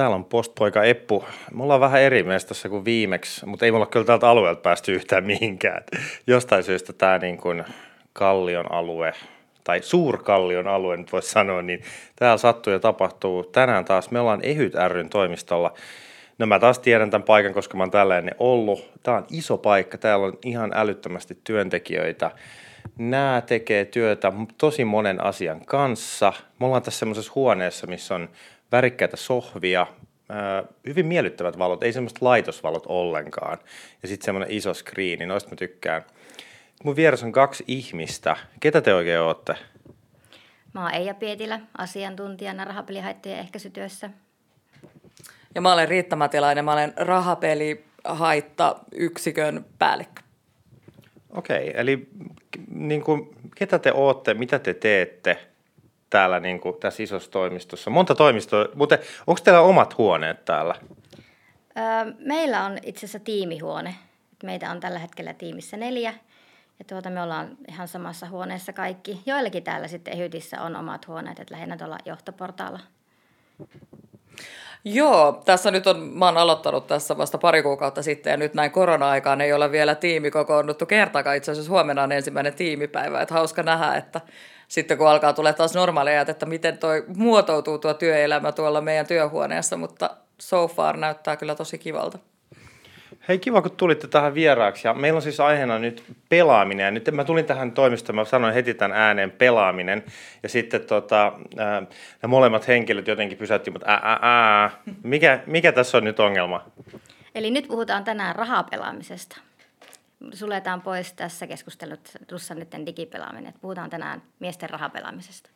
Täällä on postpoika Eppu. Me ollaan vähän eri mestassa kuin viimeksi, mutta ei me olla kyllä täältä alueelta päästy yhtään mihinkään. Jostain syystä tämä niin kuin Kallion alue, tai Suurkallion alue nyt voisi sanoa, niin täällä sattuu ja tapahtuu. Tänään taas me ollaan Ehyt ryn toimistolla. No mä taas tiedän tämän paikan, koska mä oon tällainen ollut. Tämä on iso paikka, täällä on ihan älyttömästi työntekijöitä. Nämä tekee työtä tosi monen asian kanssa. Me ollaan tässä semmoisessa huoneessa, missä on värikkäitä sohvia, hyvin miellyttävät valot, ei semmoista laitosvalot ollenkaan. Ja sitten semmoinen iso screeni, noista mä tykkään. Mun vieressä on kaksi ihmistä. Ketä te oikein ootte? Mä oon Eija Pietilä, asiantuntijana rahapelihaittojen ehkäisytyössä. Ja mä olen Riitta Matilainen, mä olen rahapelihaitta-yksikön päällikkö. Okei, okay, eli niin kuin, ketä te ootte, mitä te teette – täällä niin kuin, tässä isossa toimistossa? Monta toimistoa, mutta onko teillä omat huoneet täällä? Öö, meillä on itse asiassa tiimihuone. Meitä on tällä hetkellä tiimissä neljä. Ja tuota, me ollaan ihan samassa huoneessa kaikki. Joillakin täällä sitten Ehytissä on omat huoneet, että lähinnä tuolla johtoportaalla. Joo, tässä nyt on, mä oon aloittanut tässä vasta pari kuukautta sitten ja nyt näin korona-aikaan ei ole vielä tiimi kokoonnuttu kertaakaan. Itse asiassa huomenna on ensimmäinen tiimipäivä, että hauska nähdä, että sitten kun alkaa tulla taas normaaleja, että miten toi muotoutuu tuo työelämä tuolla meidän työhuoneessa, mutta so far näyttää kyllä tosi kivalta. Hei, kiva kun tulitte tähän vieraaksi. Ja meillä on siis aiheena nyt pelaaminen. Ja nyt mä tulin tähän toimistoon, mä sanoin heti tämän ääneen pelaaminen. Ja sitten tota, ää, nämä molemmat henkilöt jotenkin pysäytti, mutta ää, ää, ää. Mikä, mikä tässä on nyt ongelma? Eli nyt puhutaan tänään rahapelaamisesta suljetaan pois tässä keskustelussa nyt digipelaaminen. Että puhutaan tänään miesten rahapelaamisesta.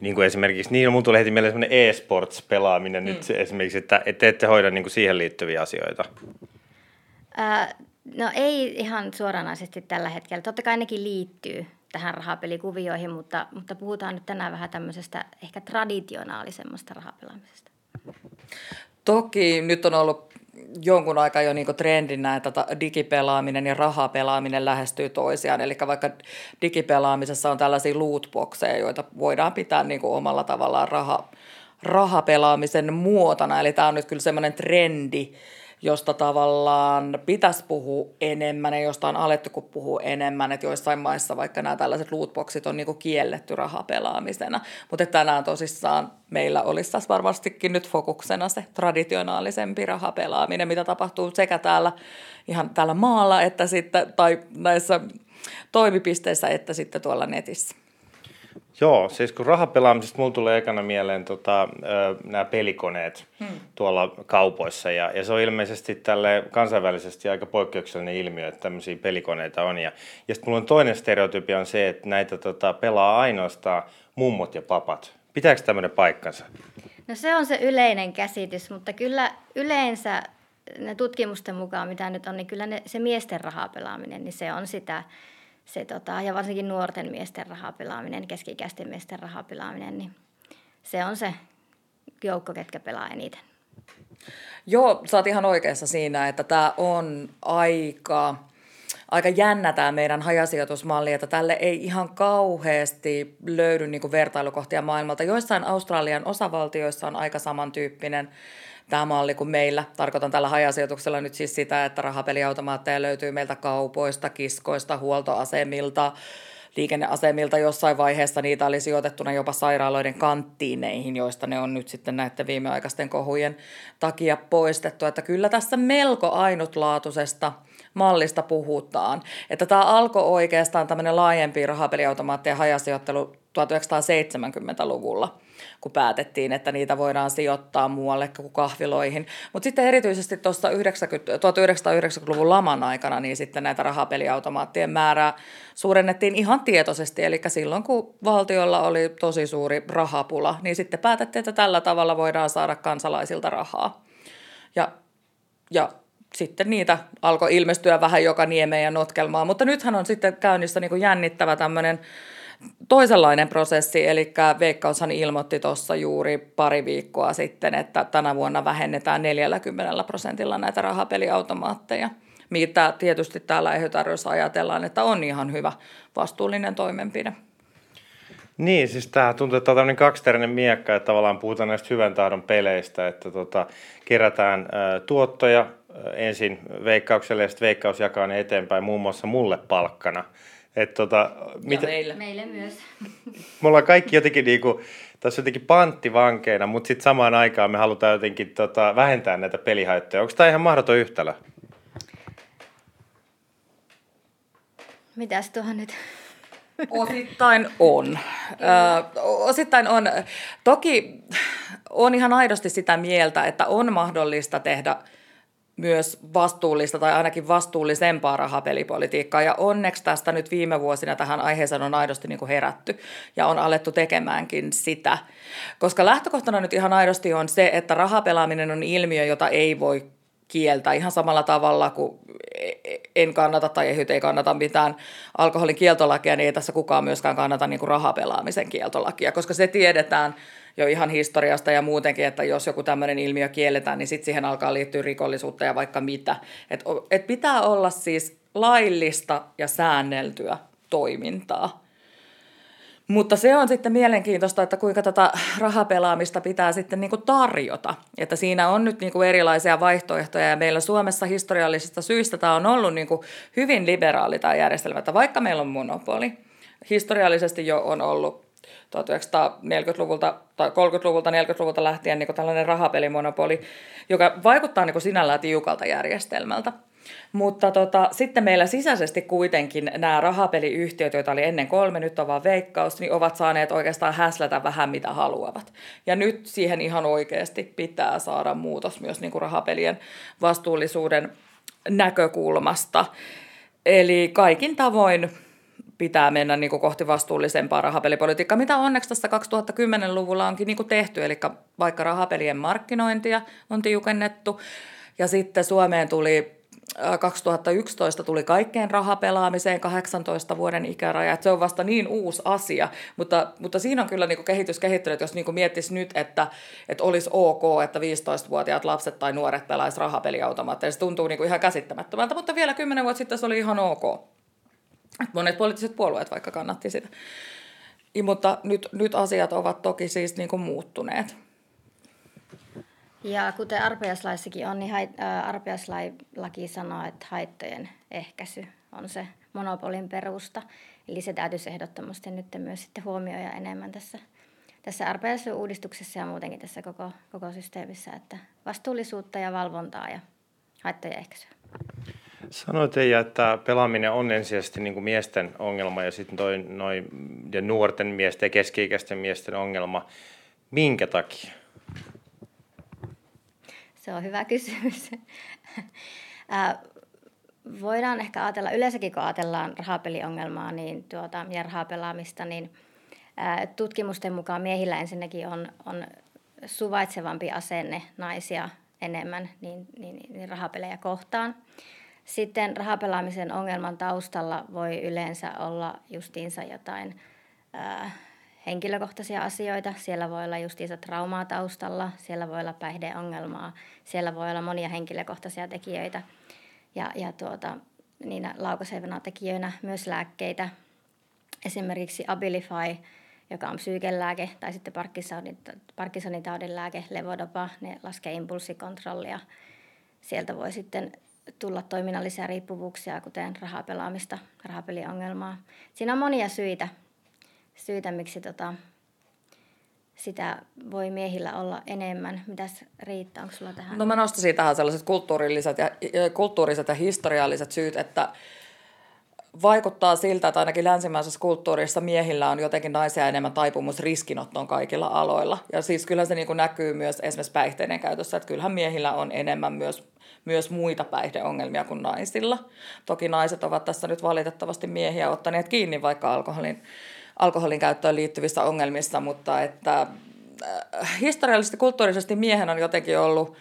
Niin kuin esimerkiksi, niin mun tuli heti mieleen semmoinen e-sports-pelaaminen mm. nyt esimerkiksi, että, että ette hoida niin kuin siihen liittyviä asioita. Ää, no ei ihan suoranaisesti tällä hetkellä. Totta kai nekin liittyy tähän rahapelikuvioihin, mutta, mutta puhutaan nyt tänään vähän tämmöisestä ehkä traditionaalisemmasta rahapelaamisesta. Toki nyt on ollut jonkun aikaa jo niin trendinä, että digipelaaminen ja rahapelaaminen lähestyy toisiaan. Eli vaikka digipelaamisessa on tällaisia lootboxeja, joita voidaan pitää niin omalla tavallaan raha, rahapelaamisen muotona. Eli tämä on nyt kyllä semmoinen trendi, josta tavallaan pitäisi puhua enemmän ja josta on alettu kun puhua enemmän, että joissain maissa vaikka nämä tällaiset lootboxit on niinku kielletty rahapelaamisena, mutta tänään tosissaan meillä olisi tässä varmastikin nyt fokuksena se traditionaalisempi rahapelaaminen, mitä tapahtuu sekä täällä ihan täällä maalla että sitten, tai näissä toimipisteissä että sitten tuolla netissä. Joo, siis kun rahapelaamisesta mulla tulee ekana mieleen tota, nämä pelikoneet hmm. tuolla kaupoissa ja, ja se on ilmeisesti tälle kansainvälisesti aika poikkeuksellinen ilmiö, että tämmöisiä pelikoneita on. Ja, ja sitten mulla on toinen stereotypia on se, että näitä tota, pelaa ainoastaan mummot ja papat. Pitääkö tämmöinen paikkansa? No se on se yleinen käsitys, mutta kyllä yleensä ne tutkimusten mukaan, mitä nyt on, niin kyllä ne, se miesten rahapelaaminen, niin se on sitä se, tota, ja varsinkin nuorten miesten rahapelaaminen, keski-ikäisten miesten rahapelaaminen, niin se on se joukko, ketkä pelaa eniten. Joo, sä oot ihan oikeassa siinä, että tämä on aika, aika jännä tämä meidän hajasijoitusmalli, että tälle ei ihan kauheasti löydy niin vertailukohtia maailmalta. Joissain Australian osavaltioissa on aika samantyyppinen tämä malli kuin meillä. Tarkoitan tällä hajasijoituksella nyt siis sitä, että rahapeliautomaatteja löytyy meiltä kaupoista, kiskoista, huoltoasemilta, liikenneasemilta jossain vaiheessa niitä oli sijoitettuna jopa sairaaloiden kanttiineihin, joista ne on nyt sitten näiden viimeaikaisten kohujen takia poistettu. Että kyllä tässä melko ainutlaatuisesta mallista puhutaan. Että tämä alkoi oikeastaan tämmöinen laajempi rahapeliautomaattien hajasijoittelu 1970-luvulla kun päätettiin, että niitä voidaan sijoittaa muualle kuin kahviloihin. Mutta sitten erityisesti tuossa 1990-luvun laman aikana, niin sitten näitä rahapeliautomaattien määrää suurennettiin ihan tietoisesti. Eli silloin, kun valtiolla oli tosi suuri rahapula, niin sitten päätettiin, että tällä tavalla voidaan saada kansalaisilta rahaa. Ja, ja sitten niitä alkoi ilmestyä vähän joka niemeen ja notkelmaan, mutta nythän on sitten käynnissä niin kuin jännittävä tämmöinen toisenlainen prosessi, eli Veikkaushan ilmoitti tuossa juuri pari viikkoa sitten, että tänä vuonna vähennetään 40 prosentilla näitä rahapeliautomaatteja, mitä tietysti täällä ehdotarjossa ajatellaan, että on ihan hyvä vastuullinen toimenpide. Niin, siis tämä tuntuu, että on tämmöinen kaksiteräinen miekka, että tavallaan puhutaan näistä hyvän tahdon peleistä, että tota, kerätään ä, tuottoja ensin veikkaukselle ja sitten veikkaus jakaa ne eteenpäin muun muassa mulle palkkana. Et tota, mitä, meille. meille myös. Me ollaan kaikki jotenkin niinku, tässä jotenkin panttivankeina, mutta sitten samaan aikaan me halutaan jotenkin tota, vähentää näitä pelihaittoja. Onko tämä ihan mahdoton yhtälö? Mitäs tuohon nyt? Osittain on. Ö, osittain on. Toki on ihan aidosti sitä mieltä, että on mahdollista tehdä myös vastuullista tai ainakin vastuullisempaa rahapelipolitiikkaa. Ja onneksi tästä nyt viime vuosina tähän aiheeseen on aidosti niin kuin herätty ja on alettu tekemäänkin sitä. Koska lähtökohtana nyt ihan aidosti on se, että rahapelaaminen on ilmiö, jota ei voi kieltää ihan samalla tavalla kuin en kannata tai ehyt ei kannata mitään alkoholin kieltolakia, niin ei tässä kukaan myöskään kannata niin kuin rahapelaamisen kieltolakia, koska se tiedetään jo ihan historiasta ja muutenkin, että jos joku tämmöinen ilmiö kielletään, niin sitten siihen alkaa liittyä rikollisuutta ja vaikka mitä. Et, et pitää olla siis laillista ja säänneltyä toimintaa. Mutta se on sitten mielenkiintoista, että kuinka tätä rahapelaamista pitää sitten niin tarjota. Että siinä on nyt niin erilaisia vaihtoehtoja ja meillä Suomessa historiallisista syistä tämä on ollut niin hyvin liberaali tämä järjestelmä. Että vaikka meillä on monopoli, historiallisesti jo on ollut 1940-luvulta tai 30-luvulta, 40-luvulta lähtien niin tällainen rahapelimonopoli, joka vaikuttaa niin sinällään tiukalta järjestelmältä. Mutta tota, sitten meillä sisäisesti kuitenkin nämä rahapeliyhtiöt, joita oli ennen kolme, nyt on vaan veikkaus, niin ovat saaneet oikeastaan häslätä vähän mitä haluavat. Ja nyt siihen ihan oikeasti pitää saada muutos myös niin kuin rahapelien vastuullisuuden näkökulmasta. Eli kaikin tavoin pitää mennä niin kuin kohti vastuullisempaa rahapelipolitiikkaa, mitä onneksi tässä 2010-luvulla onkin niin kuin tehty. Eli vaikka rahapelien markkinointia on tiukennettu, ja sitten Suomeen tuli 2011 tuli kaikkeen rahapelaamiseen 18 vuoden ikäraja, että se on vasta niin uusi asia, mutta, mutta siinä on kyllä niin kehitys kehittynyt, jos niin miettisi nyt, että, että olisi ok, että 15-vuotiaat lapset tai nuoret pelaisivat rahapeliautomaatteja, se tuntuu niin ihan käsittämättömältä, mutta vielä 10 vuotta sitten se oli ihan ok. Monet poliittiset puolueet vaikka kannatti sitä. Ja, mutta nyt, nyt asiat ovat toki siis niin kuin muuttuneet. Ja kuten arpeuslaissakin on, niin arpeuslaki sanoo, että haittojen ehkäisy on se monopolin perusta. Eli se täytyisi ehdottomasti nyt myös sitten huomioida enemmän tässä, tässä arpeusuudistuksessa ja muutenkin tässä koko, koko systeemissä, että vastuullisuutta ja valvontaa ja haittojen ehkäisyä. Sanoit Eija, että pelaaminen on ensisijaisesti niin kuin miesten ongelma ja sitten toi, noi, ja nuorten miesten ja keski-ikäisten miesten ongelma. Minkä takia? Se on hyvä kysymys. voidaan ehkä ajatella, yleensäkin kun ajatellaan rahapeliongelmaa niin tuota, ja rahapelaamista, niin tutkimusten mukaan miehillä ensinnäkin on, on suvaitsevampi asenne naisia enemmän niin, niin, niin rahapelejä kohtaan. Sitten rahapelaamisen ongelman taustalla voi yleensä olla justiinsa jotain ää, henkilökohtaisia asioita. Siellä voi olla justiinsa traumaa taustalla, siellä voi olla päihdeongelmaa, siellä voi olla monia henkilökohtaisia tekijöitä. Ja, ja tuota, niinä laukaisevina tekijöinä myös lääkkeitä. Esimerkiksi Abilify, joka on psyykelääke, tai sitten Parkinsonin, Parkinsonin taudin lääke, levodopa, ne laskee impulssikontrollia. Sieltä voi sitten tulla toiminnallisia riippuvuuksia, kuten rahapelaamista, rahapeliongelmaa. Siinä on monia syitä, syitä miksi tota, sitä voi miehillä olla enemmän. Mitäs Riitta, onko sulla tähän? No mä nostaisin tähän sellaiset kulttuurilliset ja, kulttuuriset ja historialliset syyt, että vaikuttaa siltä, että ainakin länsimaisessa kulttuurissa miehillä on jotenkin naisia enemmän taipumus riskinottoon kaikilla aloilla. Ja siis kyllä se niin kuin näkyy myös esimerkiksi päihteiden käytössä, että kyllähän miehillä on enemmän myös, myös muita päihdeongelmia kuin naisilla. Toki naiset ovat tässä nyt valitettavasti miehiä ottaneet kiinni vaikka alkoholin alkoholin käyttöön liittyvissä ongelmissa, mutta että äh, historiallisesti, kulttuurisesti miehen on jotenkin ollut,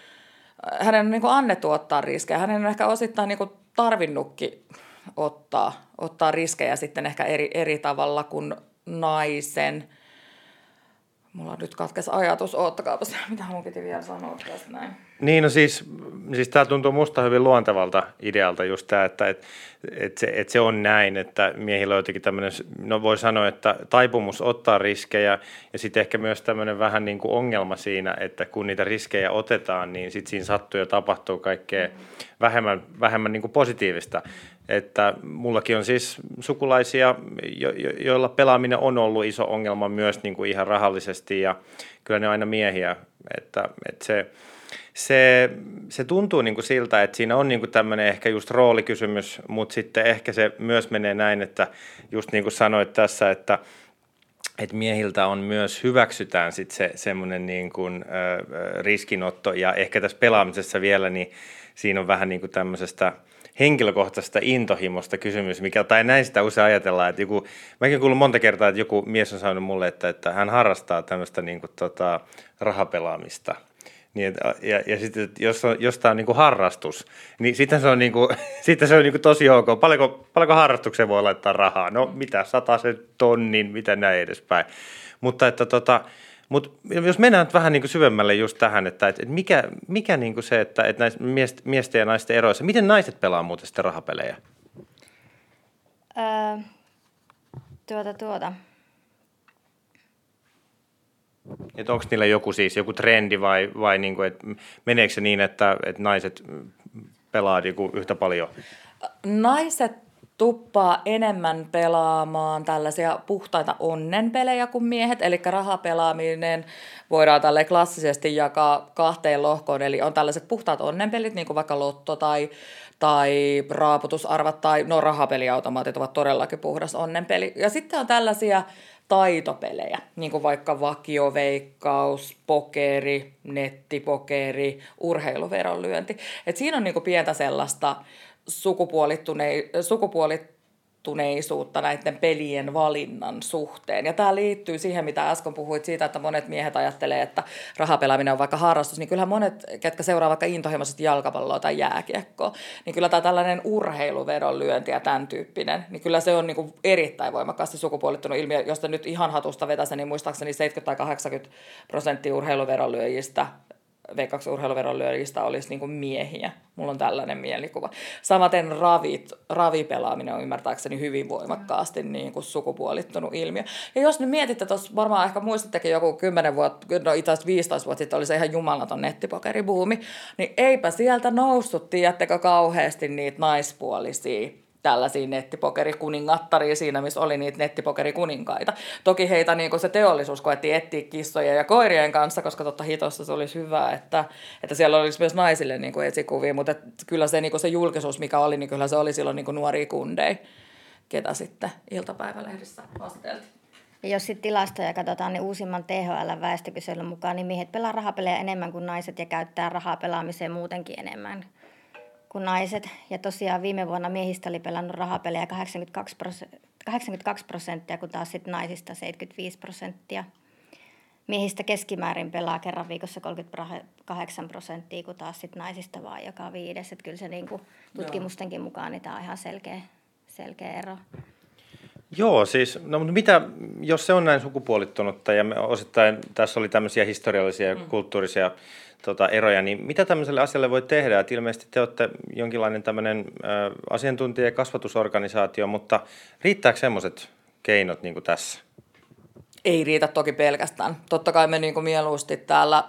äh, hänen on niin annettu ottaa riskejä. Hänen on ehkä osittain niin tarvinnutkin ottaa, ottaa riskejä sitten ehkä eri, eri tavalla kuin naisen. Mulla nyt katkes ajatus, oottakaapas, mitä mun piti vielä sanoa tästä näin. Niin, no siis, siis tämä tuntuu musta hyvin luontevalta idealta just tämä, että et, et se, et se on näin, että miehillä on jotenkin tämmöinen, no voi sanoa, että taipumus ottaa riskejä ja sitten ehkä myös tämmöinen vähän niin kuin ongelma siinä, että kun niitä riskejä otetaan, niin sitten siinä sattuu ja tapahtuu kaikkea vähemmän, vähemmän niin kuin positiivista. Että mullakin on siis sukulaisia, jo, jo, joilla pelaaminen on ollut iso ongelma myös niin kuin ihan rahallisesti ja kyllä ne on aina miehiä, että, että se, se, se tuntuu niin kuin siltä, että siinä on niin kuin tämmöinen ehkä just roolikysymys, mutta sitten ehkä se myös menee näin, että just niin kuin sanoit tässä, että, että miehiltä on myös hyväksytään sitten se semmoinen niin kuin, ö, riskinotto ja ehkä tässä pelaamisessa vielä, niin siinä on vähän niin kuin tämmöisestä – henkilökohtaisesta intohimosta kysymys, mikä, tai näin sitä usein ajatellaan, että joku, mäkin kuullut monta kertaa, että joku mies on sanonut mulle, että, että hän harrastaa tämmöistä niin kuin, tota, rahapelaamista. Niin, että, ja, ja sitten, jos, on, jos tämä on niin kuin harrastus, niin sitten se on, niin kuin, sitten se on niin kuin tosi ok. Paljonko, paljonko harrastukseen voi laittaa rahaa? No mitä, sata se tonnin, mitä näin edespäin. Mutta että tota, mutta jos mennään vähän niin kuin syvemmälle just tähän, että, että mikä, mikä niin kuin se, että, että näistä miesten ja naisten eroissa, miten naiset pelaa muuten sitten rahapelejä? Öö, tuota, tuota. Että onko niillä joku siis joku trendi vai, vai niin kuin, että meneekö se niin, että, että naiset pelaa niin yhtä paljon? Naiset tuppaa enemmän pelaamaan tällaisia puhtaita onnenpelejä kuin miehet, eli rahapelaaminen voidaan tälle klassisesti jakaa kahteen lohkoon, eli on tällaiset puhtaat onnenpelit, niin kuin vaikka lotto tai, tai raaputusarvat tai no rahapeliautomaatit ovat todellakin puhdas onnenpeli. Ja sitten on tällaisia taitopelejä, niin kuin vaikka vakioveikkaus, pokeri, nettipokeri, urheiluveronlyönti. Et siinä on niin kuin pientä sellaista sukupuolittuneisuutta näiden pelien valinnan suhteen. Ja tämä liittyy siihen, mitä äsken puhuit siitä, että monet miehet ajattelee, että rahapelaaminen on vaikka harrastus, niin kyllähän monet, ketkä seuraa vaikka intohimoisesti jalkapalloa tai jääkiekkoa, niin kyllä tämä tällainen urheiluvedonlyönti ja tämän tyyppinen, niin kyllä se on niin kuin erittäin voimakkaasti sukupuolittunut ilmiö, josta nyt ihan hatusta vetäisen, niin muistaakseni 70 tai 80 prosenttia urheiluvedonlyöjistä V2 urheiluveron lyöjistä olisi niin kuin miehiä. Mulla on tällainen mielikuva. Samaten ravit, ravipelaaminen on ymmärtääkseni hyvin voimakkaasti niin kuin sukupuolittunut ilmiö. Ja jos nyt mietitte, tuossa varmaan ehkä muistattekin joku 10 vuotta, no itse asiassa 15 vuotta sitten oli se ihan jumalaton nettipokeribuumi, niin eipä sieltä noussut, tiedättekö, kauheasti niitä naispuolisia tällaisia nettipokerikuningattaria siinä, missä oli niitä nettipokerikuninkaita. Toki heitä niin se teollisuus koetti etsiä kissojen ja koirien kanssa, koska totta hitossa se olisi hyvä, että, että siellä olisi myös naisille niin esikuvia, mutta kyllä se, niin se julkisuus, mikä oli, niin kyllä se oli silloin niin nuoria kundeja, ketä sitten iltapäivälehdissä vasteltiin. Ja jos sitten tilastoja katsotaan, niin uusimman THL-väestökyselyn mukaan niin miehet pelaa rahapelejä enemmän kuin naiset ja käyttää rahaa pelaamiseen muutenkin enemmän kuin naiset. Ja tosiaan viime vuonna miehistä oli pelannut rahapelejä 82 prosenttia, 82 prosenttia kun taas sit naisista 75 prosenttia. Miehistä keskimäärin pelaa kerran viikossa 38 prosenttia, kun taas sit naisista vaan joka viides. Et kyllä se niinku tutkimustenkin mukaan niin tämä on ihan selkeä, selkeä ero. Joo, siis no, mutta mitä, jos se on näin sukupuolittunutta ja me osittain tässä oli tämmöisiä historiallisia ja mm. kulttuurisia tota, eroja, niin mitä tämmöiselle asialle voi tehdä? Et ilmeisesti te olette jonkinlainen tämmöinen ä, asiantuntija- ja kasvatusorganisaatio, mutta riittääkö semmoiset keinot niin kuin tässä? Ei riitä toki pelkästään. Totta kai me niin kuin mieluusti täällä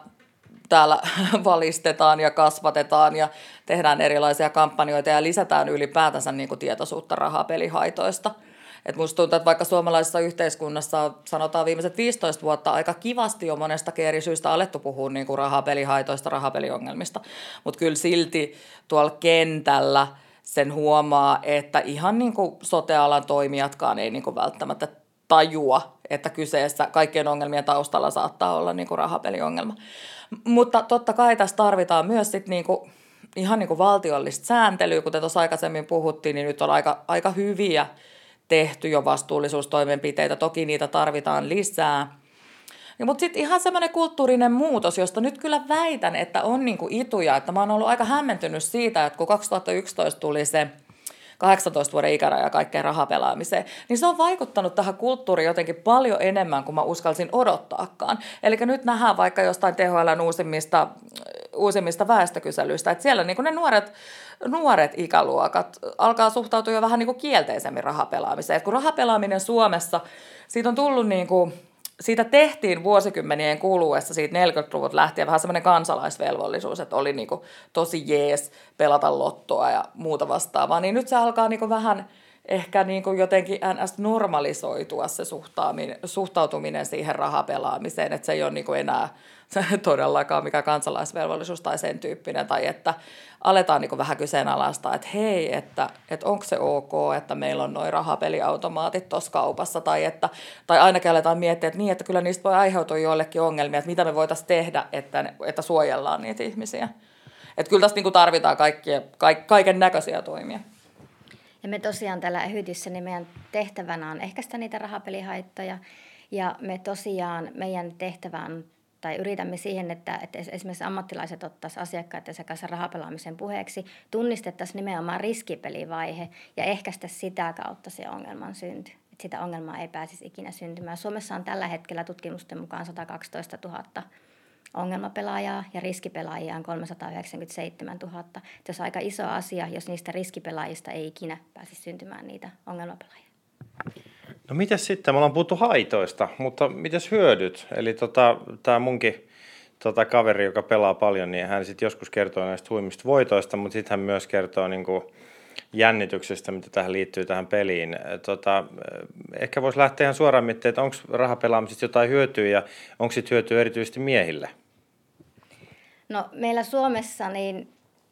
täällä valistetaan ja kasvatetaan ja tehdään erilaisia kampanjoita ja lisätään ylipäätänsä niin kuin tietoisuutta rahapelihaitoista – et musta tuntuu, että vaikka suomalaisessa yhteiskunnassa sanotaan viimeiset 15 vuotta aika kivasti jo monesta eri syystä alettu puhua niin kuin rahapelihaitoista, rahapeliongelmista, mutta kyllä silti tuolla kentällä sen huomaa, että ihan niin kuin sotealan toimijatkaan ei niin kuin välttämättä tajua, että kyseessä kaikkien ongelmien taustalla saattaa olla niin kuin rahapeliongelma. Mutta totta kai tässä tarvitaan myös sit niin kuin, ihan niin kuin valtiollista sääntelyä, kuten tuossa aikaisemmin puhuttiin, niin nyt on aika, aika hyviä tehty jo vastuullisuustoimenpiteitä, toki niitä tarvitaan lisää. Ja, mutta sitten ihan semmoinen kulttuurinen muutos, josta nyt kyllä väitän, että on niinku ituja, että mä oon ollut aika hämmentynyt siitä, että kun 2011 tuli se 18 vuoden ikäraja kaikkeen rahapelaamiseen, niin se on vaikuttanut tähän kulttuuriin jotenkin paljon enemmän kuin mä uskalsin odottaakaan. Eli nyt nähdään vaikka jostain THLn uusimmista, uusimmista väestökyselyistä, että siellä niin ne nuoret, nuoret ikäluokat alkaa suhtautua jo vähän niin kuin kielteisemmin rahapelaamiseen. Et kun rahapelaaminen Suomessa, siitä on tullut niin kuin, siitä tehtiin vuosikymmenien kuluessa, siitä 40-luvut lähtien vähän semmoinen kansalaisvelvollisuus, että oli niin kuin tosi jees pelata lottoa ja muuta vastaavaa, niin nyt se alkaa niin kuin vähän ehkä niin kuin jotenkin ns. normalisoitua se suhtautuminen siihen rahapelaamiseen, että se ei ole niin kuin enää todellakaan mikä kansalaisvelvollisuus tai sen tyyppinen, tai että aletaan niin vähän kyseenalaistaa, että hei, että, että onko se ok, että meillä on noin rahapeliautomaatit tuossa kaupassa, tai, että, tai ainakin aletaan miettiä, että niin, että kyllä niistä voi aiheutua joillekin ongelmia, että mitä me voitaisiin tehdä, että, että suojellaan niitä ihmisiä. Että kyllä tässä niin tarvitaan kaikkia, kaiken näköisiä toimia. Ja me tosiaan täällä Ehytissä, niin meidän tehtävänä on ehkäistä niitä rahapelihaittoja. Ja me tosiaan, meidän tehtävä on tai yritämme siihen, että, että esimerkiksi ammattilaiset ottaisivat asiakkaiden kanssa rahapelaamisen puheeksi, tunnistettaisiin nimenomaan riskipelivaihe ja ehkäistä sitä kautta se ongelman synty. Että sitä ongelmaa ei pääsisi ikinä syntymään. Suomessa on tällä hetkellä tutkimusten mukaan 112 000 ongelmapelaajaa ja riskipelaajia on 397 000. Se on aika iso asia, jos niistä riskipelaajista ei ikinä pääsisi syntymään niitä ongelmapelaajia. No mitäs sitten? Me ollaan puhuttu haitoista, mutta mitäs hyödyt? Eli tota, tämä munkin tota, kaveri, joka pelaa paljon, niin hän sitten joskus kertoo näistä huimista voitoista, mutta sitten hän myös kertoo niin kuin, jännityksestä, mitä tähän liittyy tähän peliin. Tota, ehkä voisi lähteä ihan suoraan miettimään, että onko rahapelaamisesta jotain hyötyä ja onko sitten hyötyä erityisesti miehille? No meillä Suomessa, niin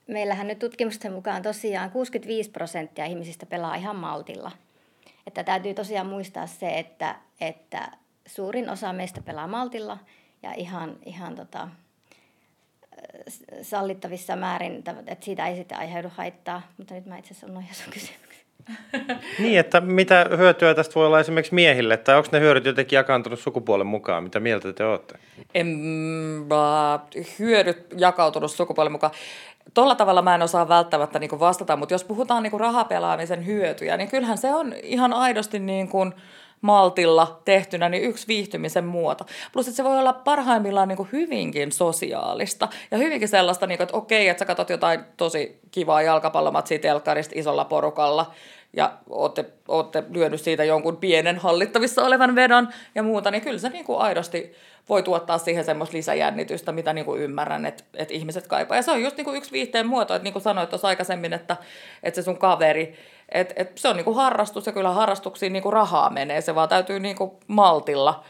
meillähän nyt tutkimusten mukaan tosiaan 65 prosenttia ihmisistä pelaa ihan maltilla – että täytyy tosiaan muistaa se, että, että suurin osa meistä pelaa maltilla ja ihan, ihan tota, sallittavissa määrin, että siitä ei sitten aiheudu haittaa. Mutta nyt mä itse asiassa unohdin sun kysymyksen. Niin, että mitä hyötyä tästä voi olla esimerkiksi miehille, tai onko ne hyödyt jotenkin jakaantunut sukupuolen mukaan? Mitä mieltä te olette? En, hyödyt jakautunut sukupuolen mukaan. Tuolla tavalla mä en osaa välttämättä niin vastata, mutta jos puhutaan niin rahapelaamisen hyötyjä, niin kyllähän se on ihan aidosti niin kuin maltilla tehtynä niin yksi viihtymisen muoto. Plus, että se voi olla parhaimmillaan niin kuin hyvinkin sosiaalista ja hyvinkin sellaista, niin kuin, että okei, että sä katsot jotain tosi kivaa jalkapallomatsia telkkarista isolla porukalla ja ootte, ootte lyönyt siitä jonkun pienen hallittavissa olevan vedon ja muuta, niin kyllä se niin kuin aidosti voi tuottaa siihen semmoista lisäjännitystä, mitä niin kuin ymmärrän, että, että ihmiset kaipaa. Ja se on just niin kuin yksi viihteen muoto, että niin kuin sanoit tuossa aikaisemmin, että, että se sun kaveri, että, että se on niin kuin harrastus ja kyllä harrastuksiin niin kuin rahaa menee, se vaan täytyy niin kuin maltilla,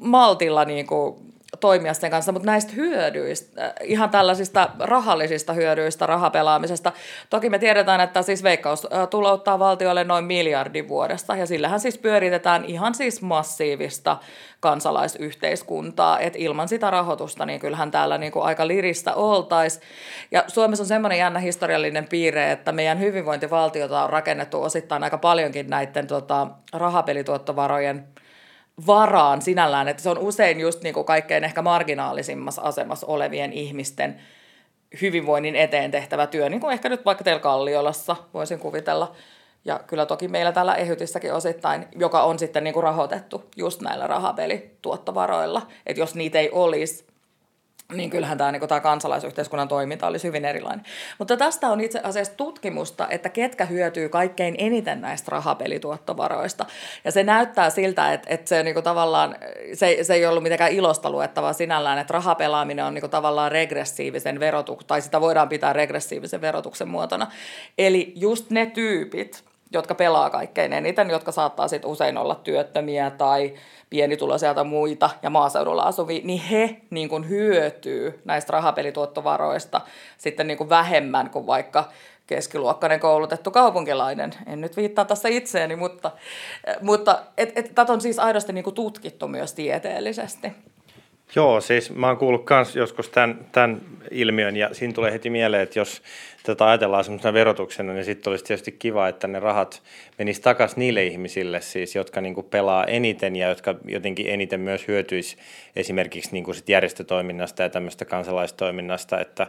maltilla niin kuin toimia sen kanssa, mutta näistä hyödyistä, äh, ihan tällaisista rahallisista hyödyistä rahapelaamisesta, toki me tiedetään, että siis Veikkaus äh, tulouttaa valtiolle noin miljardi vuodesta, ja sillähän siis pyöritetään ihan siis massiivista kansalaisyhteiskuntaa, että ilman sitä rahoitusta, niin kyllähän täällä niin kuin aika liristä oltaisiin. Ja Suomessa on semmoinen jännä historiallinen piirre, että meidän hyvinvointivaltiota on rakennettu osittain aika paljonkin näiden tota, rahapelituottovarojen varaan sinällään, että se on usein just niin kuin kaikkein ehkä marginaalisimmassa asemassa olevien ihmisten hyvinvoinnin eteen tehtävä työ, niin kuin ehkä nyt vaikka teillä Kalliolassa voisin kuvitella. Ja kyllä toki meillä täällä Ehytissäkin osittain, joka on sitten niin kuin rahoitettu just näillä rahapelituottovaroilla. Että jos niitä ei olisi, niin kyllähän tämä, niin tämä kansalaisyhteiskunnan toiminta olisi hyvin erilainen. Mutta tästä on itse asiassa tutkimusta, että ketkä hyötyy kaikkein eniten näistä rahapelituottovaroista. Ja se näyttää siltä, että, että se, niin kuin tavallaan, se, se ei ollut mitenkään ilosta luettavaa sinällään, että rahapelaaminen on niin kuin tavallaan regressiivisen verotuksen, tai sitä voidaan pitää regressiivisen verotuksen muotona. Eli just ne tyypit, jotka pelaa kaikkein eniten, jotka saattaa sitten usein olla työttömiä tai pienituloisia tai muita ja maaseudulla asuvia, niin he niin kuin hyötyy näistä rahapelituottovaroista sitten niin kuin vähemmän kuin vaikka keskiluokkainen koulutettu kaupunkilainen. En nyt viittaa tässä itseeni, mutta, mutta tätä on siis aidosti niin kuin tutkittu myös tieteellisesti. Joo, siis mä oon kuullut myös joskus tämän, tämän ilmiön ja siinä tulee heti mieleen, että jos tätä ajatellaan semmoisena verotuksena, niin sitten olisi tietysti kiva, että ne rahat menis takaisin niille ihmisille siis, jotka niin kuin pelaa eniten ja jotka jotenkin eniten myös hyötyisi esimerkiksi niin kuin sit järjestötoiminnasta ja tämmöistä kansalaistoiminnasta, että,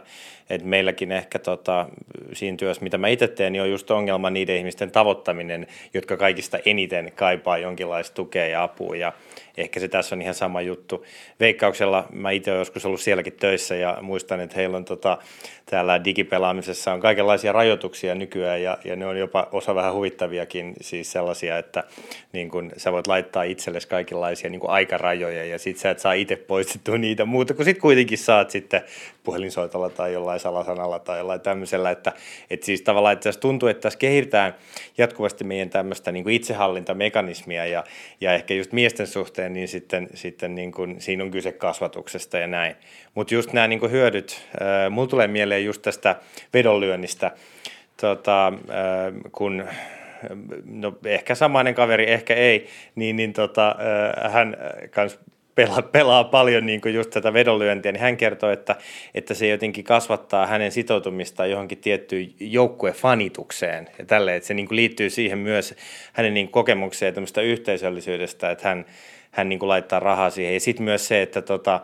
että meilläkin ehkä tota, siinä työssä, mitä mä itse teen, niin on just ongelma niiden ihmisten tavoittaminen, jotka kaikista eniten kaipaa jonkinlaista tukea ja apua ja ehkä se tässä on ihan sama juttu. Veikkauksella mä itse olen joskus ollut sielläkin töissä ja muistan, että heillä on tota, täällä digipelaamisessa on kaikenlaisia rajoituksia nykyään ja, ja ne on jopa osa vähän huvittaviakin, siis sellaisia, että niin kun sä voit laittaa itsellesi kaikenlaisia niin aikarajoja ja sit sä et saa itse poistettua niitä muuta, kun sit kuitenkin saat sitten puhelinsoitolla tai jollain salasanalla tai jollain tämmöisellä, että, että siis tavallaan että tuntuu, että tässä kehitetään jatkuvasti meidän tämmöistä niin itsehallintamekanismia ja, ja ehkä just miesten suhteen, niin sitten, sitten niin kuin, siinä on kyse kasvatuksesta ja näin. Mutta just nämä niin hyödyt, äh, mulla tulee mieleen just tästä vedonlyönnistä, tota, äh, kun no ehkä samainen kaveri, ehkä ei, niin, niin tota, äh, hän kans pelaa, pelaa paljon niin kuin just tätä vedonlyöntiä, niin hän kertoo, että, että se jotenkin kasvattaa hänen sitoutumistaan johonkin tiettyyn joukkuefanitukseen ja tälle, että se niin kuin liittyy siihen myös hänen niin kokemukseen tämmöistä yhteisöllisyydestä, että hän, hän niin kuin laittaa rahaa siihen. Ja sitten myös se, että tota,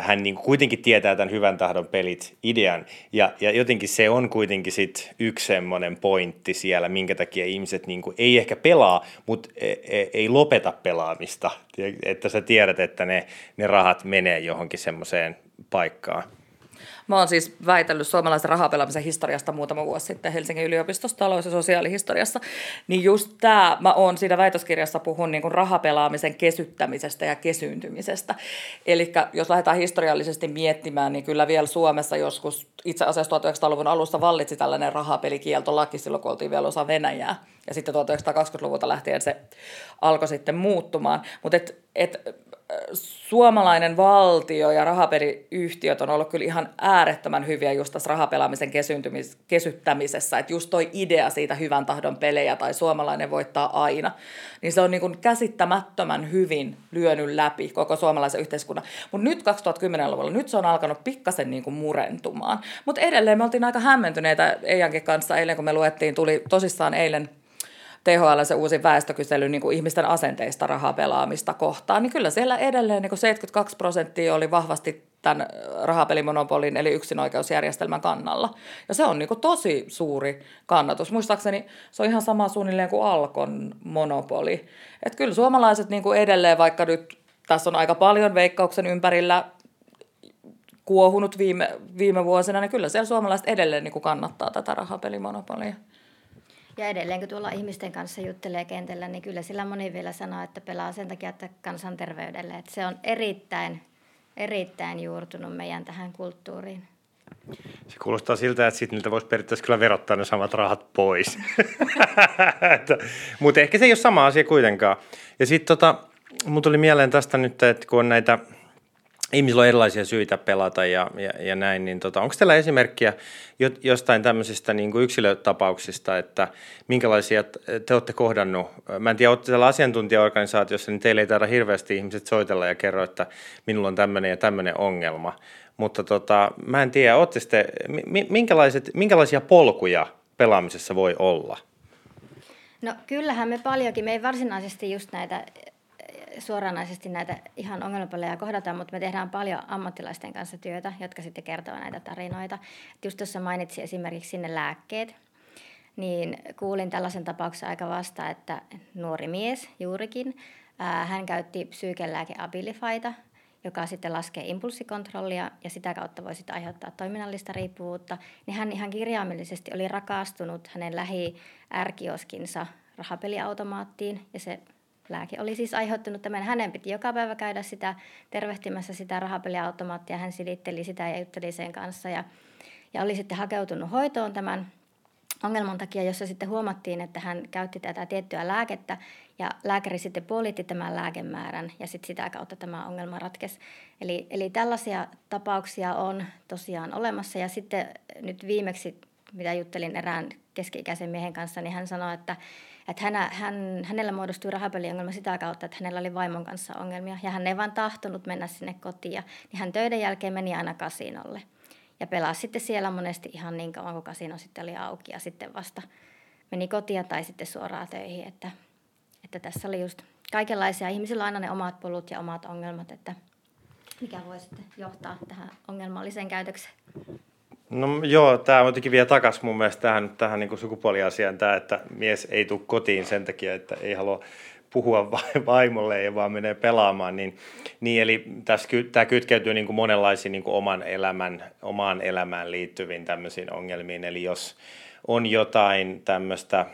hän niin kuitenkin tietää tämän hyvän tahdon pelit idean. Ja, ja jotenkin se on kuitenkin sit yksi semmoinen pointti siellä, minkä takia ihmiset niin kuin ei ehkä pelaa, mutta e, e, ei lopeta pelaamista. Että sä tiedät, että ne, ne rahat menee johonkin semmoiseen paikkaan. Mä oon siis väitellyt suomalaisen rahapelaamisen historiasta muutama vuosi sitten Helsingin yliopistossa talous- ja sosiaalihistoriassa. Niin just tämä, mä oon siinä väitöskirjassa puhun niin rahapelaamisen kesyttämisestä ja kesyyntymisestä. Eli jos lähdetään historiallisesti miettimään, niin kyllä vielä Suomessa joskus itse asiassa 1900-luvun alussa vallitsi tällainen rahapelikieltolaki silloin, kun oltiin vielä osa Venäjää. Ja sitten 1920-luvulta lähtien se alkoi sitten muuttumaan. Mutta et, et, suomalainen valtio ja rahapeliyhtiöt on ollut kyllä ihan äärettömän hyviä just tässä rahapelaamisen kesyttämisessä, että just toi idea siitä hyvän tahdon pelejä tai suomalainen voittaa aina, niin se on niin kuin käsittämättömän hyvin lyönyt läpi koko suomalaisen yhteiskunnan. Mutta nyt 2010-luvulla, nyt se on alkanut pikkasen niin kuin murentumaan. Mutta edelleen me oltiin aika hämmentyneitä Eijankin kanssa eilen, kun me luettiin, tuli tosissaan eilen THL se uusi väestökysely niin kuin ihmisten asenteista rahapelaamista kohtaan, niin kyllä siellä edelleen niin kuin 72 prosenttia oli vahvasti tämän rahapelimonopolin eli yksinoikeusjärjestelmän kannalla. Ja se on niin kuin tosi suuri kannatus. Muistaakseni se on ihan sama suunnilleen kuin Alkon monopoli. Että kyllä suomalaiset niin kuin edelleen, vaikka nyt tässä on aika paljon veikkauksen ympärillä kuohunut viime, viime vuosina, niin kyllä siellä suomalaiset edelleen niin kuin kannattaa tätä rahapelimonopolia. Ja edelleen kun tuolla ihmisten kanssa juttelee kentällä, niin kyllä sillä moni vielä sanoo, että pelaa sen takia, että kansanterveydelle. Että se on erittäin, erittäin juurtunut meidän tähän kulttuuriin. Se kuulostaa siltä, että sitten niiltä voisi periaatteessa kyllä verottaa ne samat rahat pois. Mutta ehkä se ei ole sama asia kuitenkaan. Ja sitten tota, tuli mieleen tästä nyt, että kun on näitä – ihmisillä on erilaisia syitä pelata ja, ja, ja näin, niin tota, onko teillä esimerkkiä jostain tämmöisistä niin kuin yksilötapauksista, että minkälaisia te olette kohdannut? Mä en tiedä, olette siellä asiantuntijaorganisaatiossa, niin teille ei taida hirveästi ihmiset soitella ja kerro, että minulla on tämmöinen ja tämmöinen ongelma. Mutta tota, mä en tiedä, olette sitten, minkälaiset, minkälaisia polkuja pelaamisessa voi olla? No kyllähän me paljonkin, me ei varsinaisesti just näitä suoranaisesti näitä ihan ongelmapelejä kohdataan, mutta me tehdään paljon ammattilaisten kanssa työtä, jotka sitten kertoo näitä tarinoita. Et just tuossa mainitsin esimerkiksi sinne lääkkeet, niin kuulin tällaisen tapauksen aika vasta, että nuori mies juurikin, ää, hän käytti psyykelääke Abilifaita, joka sitten laskee impulssikontrollia ja sitä kautta voi sitten aiheuttaa toiminnallista riippuvuutta, niin hän ihan kirjaimellisesti oli rakastunut hänen lähi ärkioskinsa rahapeliautomaattiin ja se lääke oli siis aiheuttanut tämän. Hänen piti joka päivä käydä sitä tervehtimässä sitä rahapeliautomaattia. Hän silitteli sitä ja jutteli sen kanssa ja, ja oli sitten hakeutunut hoitoon tämän ongelman takia, jossa sitten huomattiin, että hän käytti tätä tiettyä lääkettä ja lääkäri sitten puolitti tämän lääkemäärän ja sitten sitä kautta tämä ongelma ratkesi. Eli, eli tällaisia tapauksia on tosiaan olemassa ja sitten nyt viimeksi, mitä juttelin erään keski-ikäisen miehen kanssa, niin hän sanoi, että että hän, hän, hänellä muodostui rahapeliongelma sitä kautta, että hänellä oli vaimon kanssa ongelmia ja hän ei vaan tahtonut mennä sinne kotiin. Ja, niin hän töiden jälkeen meni aina kasinolle. Ja pelasi sitten siellä monesti ihan niin kauan, kun kasino sitten oli auki ja sitten vasta meni kotia tai sitten suoraan töihin. Että, että tässä oli just kaikenlaisia. Ihmisillä on aina ne omat polut ja omat ongelmat, että mikä voi sitten johtaa tähän ongelmalliseen käytökseen. No joo, tämä jotenkin vie takaisin mun mielestä tähän, tähän niin sukupuoliasiaan, tämä, että mies ei tule kotiin sen takia, että ei halua puhua vaimolle ja vaan menee pelaamaan. Niin, niin eli tässä, tämä kytkeytyy niin kuin monenlaisiin niin kuin oman elämän, omaan elämään liittyviin tämmöisiin ongelmiin. Eli jos on jotain tämmöistä,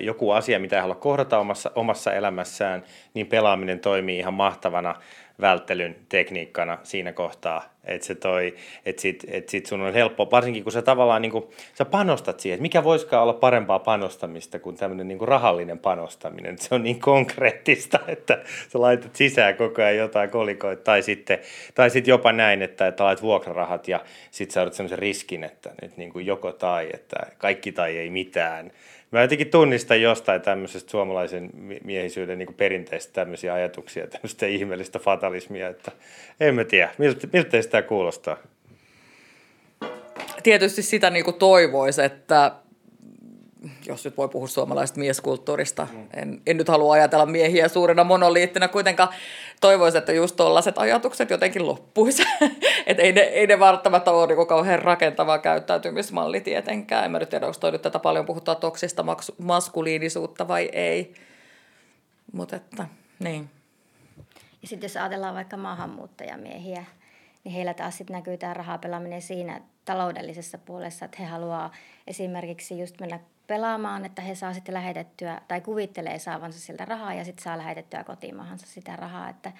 joku asia, mitä ei halua kohdata omassa, omassa elämässään, niin pelaaminen toimii ihan mahtavana välttelyn tekniikkana siinä kohtaa, että se toi, että sit, et sit sun on helppo, varsinkin kun sä tavallaan niin kuin, sä panostat siihen, että mikä voisikaan olla parempaa panostamista kuin tämmöinen niin kuin rahallinen panostaminen, se on niin konkreettista, että sä laitat sisään koko ajan jotain kolikoita, tai sitten, tai sitten jopa näin, että, että laitat vuokrarahat ja sitten sä olet semmoisen riskin, että nyt niin kuin joko tai, että kaikki tai ei mitään, Mä jotenkin tunnistan jostain tämmöisestä suomalaisen miehisyyden niin perinteistä tämmöisiä ajatuksia, tämmöistä ihmeellistä fatalismia, että en mä tiedä, miltä, miltä sitä kuulostaa? Tietysti sitä niin toivoisi, että jos nyt voi puhua suomalaisesta mieskulttuurista. Mm. En, en nyt halua ajatella miehiä suurena monoliittina, kuitenkaan toivoisin, että just tuollaiset ajatukset jotenkin loppuisi. että ei ne, ei ne välttämättä ole niin kauhean rakentava käyttäytymismalli tietenkään. En mä nyt tiedä, onko toi nyt tätä paljon puhutaan toksista maskuliinisuutta vai ei. Mutta että, niin. Ja sitten jos ajatellaan vaikka maahanmuuttajamiehiä, niin heillä taas sitten näkyy tämä rahapelaaminen siinä taloudellisessa puolessa, että he haluaa esimerkiksi just mennä pelaamaan, että he saa sitten lähetettyä tai kuvittelee saavansa siltä rahaa ja sitten saa lähetettyä kotimaahansa sitä rahaa. Että,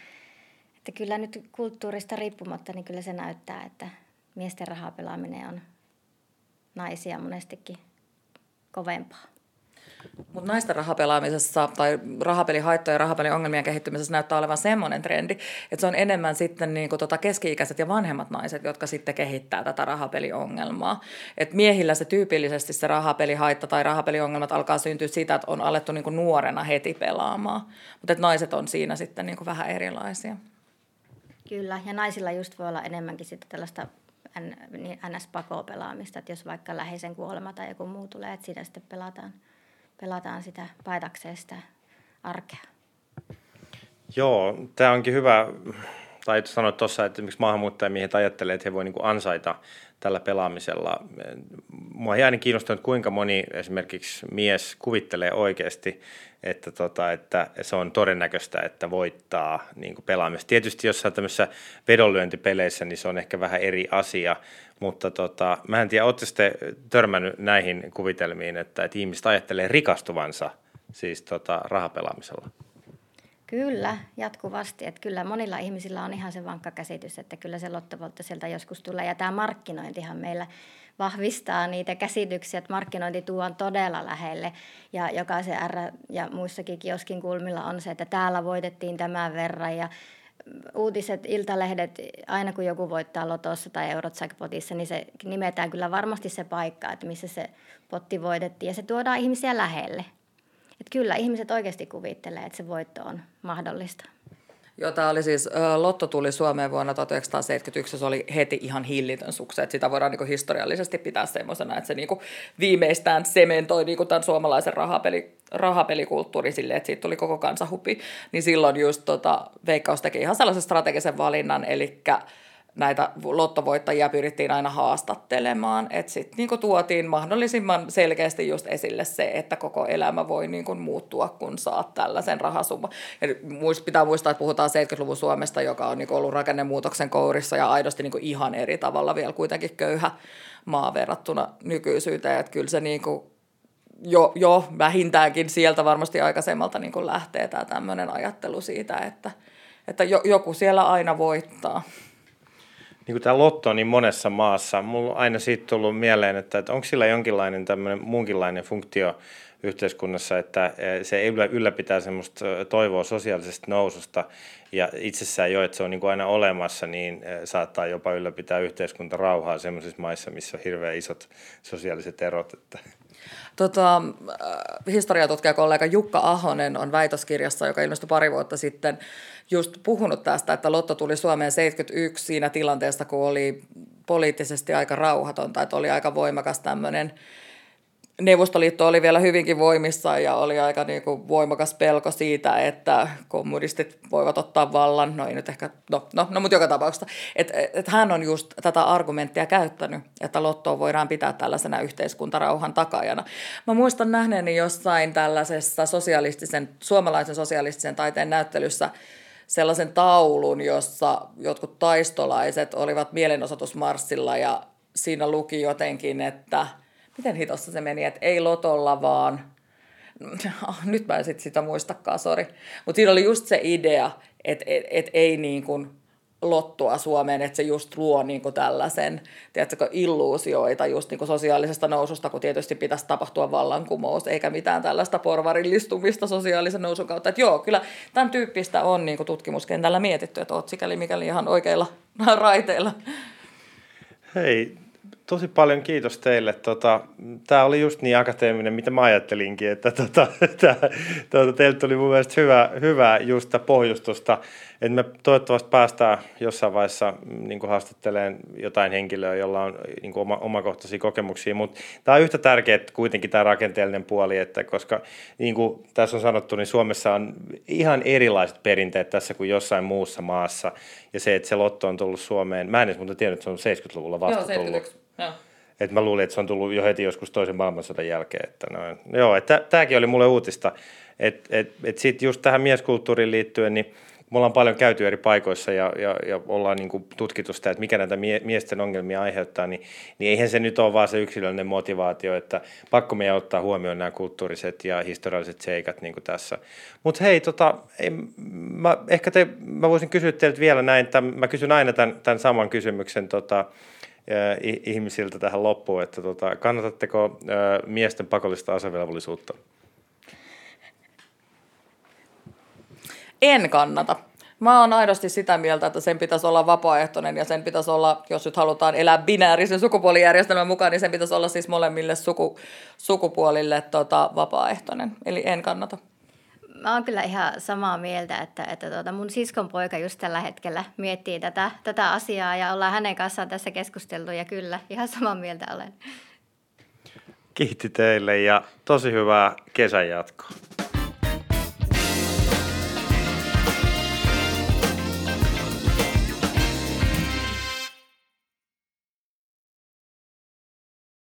että kyllä nyt kulttuurista riippumatta, niin kyllä se näyttää, että miesten rahapelaaminen on naisia monestikin kovempaa. Mutta naisten rahapelaamisessa tai rahapelihaittojen ja rahapelin ongelmien kehittymisessä näyttää olevan semmoinen trendi, että se on enemmän sitten niin kuin tota keski-ikäiset ja vanhemmat naiset, jotka sitten kehittää tätä rahapeliongelmaa. Et miehillä se tyypillisesti se rahapelihaitta tai rahapeliongelmat alkaa syntyä siitä, että on alettu niin kuin nuorena heti pelaamaan. Mutta naiset on siinä sitten niin kuin vähän erilaisia. Kyllä, ja naisilla just voi olla enemmänkin sitten tällaista NS-pakopelaamista, niin että jos vaikka läheisen kuolema tai joku muu tulee, että siinä sitten pelataan – pelataan sitä paetakseen sitä arkea. Joo, tämä onkin hyvä, tai sanoit tuossa, että miksi maahanmuuttajamiehet ajattelee, että he voivat niin ansaita tällä pelaamisella. Mua aina kiinnostunut, kuinka moni esimerkiksi mies kuvittelee oikeasti, että, tota, että se on todennäköistä, että voittaa niin pelaamista. Tietysti jossain tämmöisissä vedonlyöntipeleissä, niin se on ehkä vähän eri asia, mutta tota, mä en tiedä, oletteko te törmännyt näihin kuvitelmiin, että, että ihmiset ajattelee rikastuvansa siis tota, rahapelaamisella? Kyllä, jatkuvasti. Että kyllä monilla ihmisillä on ihan se vankka käsitys, että kyllä se lottovoltta sieltä joskus tulee. Ja tämä markkinointihan meillä vahvistaa niitä käsityksiä, että markkinointi tuon todella lähelle. Ja jokaisen R ja muissakin kioskin kulmilla on se, että täällä voitettiin tämän verran ja uutiset, iltalehdet, aina kun joku voittaa lotossa tai Eurotsackpotissa, niin se nimetään kyllä varmasti se paikka, että missä se potti voitettiin ja se tuodaan ihmisiä lähelle. Että kyllä ihmiset oikeasti kuvittelee, että se voitto on mahdollista. Joo, tämä oli siis, Lotto tuli Suomeen vuonna 1971, se oli heti ihan hillitön sukse, että sitä voidaan niin historiallisesti pitää semmoisena, että se niin viimeistään sementoi niin tämän suomalaisen rahapeli, rahapelikulttuuri silleen, että siitä tuli koko kansahupi, niin silloin just tota, Veikkaus teki ihan sellaisen strategisen valinnan, eli näitä lottovoittajia pyrittiin aina haastattelemaan. Että sitten niin tuotiin mahdollisimman selkeästi just esille se, että koko elämä voi niin kuin muuttua, kun saat tällaisen rahasumman. Ja pitää muistaa, että puhutaan 70-luvun Suomesta, joka on niin ollut rakennemuutoksen kourissa ja aidosti niin ihan eri tavalla vielä kuitenkin köyhä maa verrattuna nykyisyyteen. Että kyllä se niin kuin jo, jo vähintäänkin sieltä varmasti aikaisemmalta niin kuin lähtee tämä tämmöinen ajattelu siitä, että, että jo, joku siellä aina voittaa niin kuin tämä lotto on niin monessa maassa, mulla on aina siitä tullut mieleen, että, että onko sillä jonkinlainen tämmöinen muunkinlainen funktio yhteiskunnassa, että e, se ei ylläpitää semmoista toivoa sosiaalisesta noususta ja itsessään jo, että se on niin kuin aina olemassa, niin e, saattaa jopa ylläpitää yhteiskunta rauhaa semmoisissa maissa, missä on hirveän isot sosiaaliset erot. Että. Tota, äh, historiatutkijakollega Jukka Ahonen on väitöskirjassa, joka ilmestyi pari vuotta sitten, just puhunut tästä, että Lotto tuli Suomeen 71 siinä tilanteessa, kun oli poliittisesti aika rauhatonta, että oli aika voimakas tämmöinen Neuvostoliitto oli vielä hyvinkin voimissa ja oli aika niin kuin voimakas pelko siitä, että kommunistit voivat ottaa vallan. No ei nyt ehkä, no, no, no mutta joka tapauksessa. Et, et hän on just tätä argumenttia käyttänyt, että Lottoa voidaan pitää tällaisena yhteiskuntarauhan takajana. Mä muistan nähneeni jossain tällaisessa sosialistisen, suomalaisen sosialistisen taiteen näyttelyssä sellaisen taulun, jossa jotkut taistolaiset olivat mielenosoitusmarssilla ja siinä luki jotenkin, että – miten hitossa se meni, että ei lotolla vaan, nyt mä en sit sitä muistakaan, sori. Mutta siinä oli just se idea, että et, et ei niin kuin lottua Suomeen, että se just luo niin kuin tällaisen, tiedätkö, illuusioita just niin kuin sosiaalisesta noususta, kun tietysti pitäisi tapahtua vallankumous, eikä mitään tällaista porvarillistumista sosiaalisen nousun kautta. Että joo, kyllä tämän tyyppistä on niin kuin tutkimuskentällä mietitty, että oot sikäli mikäli ihan oikeilla raiteilla. Hei, tosi paljon kiitos teille. Tota, tämä oli just niin akateeminen, mitä mä ajattelinkin, että tota, tää, tota, teiltä tuli mun mielestä hyvä, hyvä just pohjustusta, että me toivottavasti päästään jossain vaiheessa niin haastattelemaan jotain henkilöä, jolla on niin oma, omakohtaisia kokemuksia, mutta tämä on yhtä tärkeää kuitenkin tämä rakenteellinen puoli, että koska niin kuin tässä on sanottu, niin Suomessa on ihan erilaiset perinteet tässä kuin jossain muussa maassa, ja se, että se lotto on tullut Suomeen, mä en edes muuta tiedä, että se on 70-luvulla vasta Joo, tullut. Et mä luulin, että se on tullut jo heti joskus toisen maailmansodan jälkeen. Että no, joo, että tämäkin oli mulle uutista. Että et, et sitten just tähän mieskulttuuriin liittyen, niin me ollaan paljon käyty eri paikoissa ja, ja, ja ollaan niin tutkittu sitä, että mikä näitä mie- miesten ongelmia aiheuttaa, niin, niin eihän se nyt ole vaan se yksilöllinen motivaatio, että pakko meidän ottaa huomioon nämä kulttuuriset ja historialliset seikat niin kuin tässä. Mutta hei, tota, ei, mä, ehkä te, mä voisin kysyä teiltä vielä näin, että mä kysyn aina tämän, tämän saman kysymyksen tota, ihmisiltä tähän loppuun, että tota, kannatatteko miesten pakollista asevelvollisuutta? En kannata. Mä oon aidosti sitä mieltä, että sen pitäisi olla vapaaehtoinen ja sen pitäisi olla, jos nyt halutaan elää binäärisen sukupuolijärjestelmän mukaan, niin sen pitäisi olla siis molemmille suku, sukupuolille tota, vapaaehtoinen. Eli en kannata mä oon kyllä ihan samaa mieltä, että, että tuota mun siskon poika just tällä hetkellä miettii tätä, tätä asiaa ja ollaan hänen kanssaan tässä keskusteltu ja kyllä, ihan samaa mieltä olen. Kiitti teille ja tosi hyvää kesän jatkoa.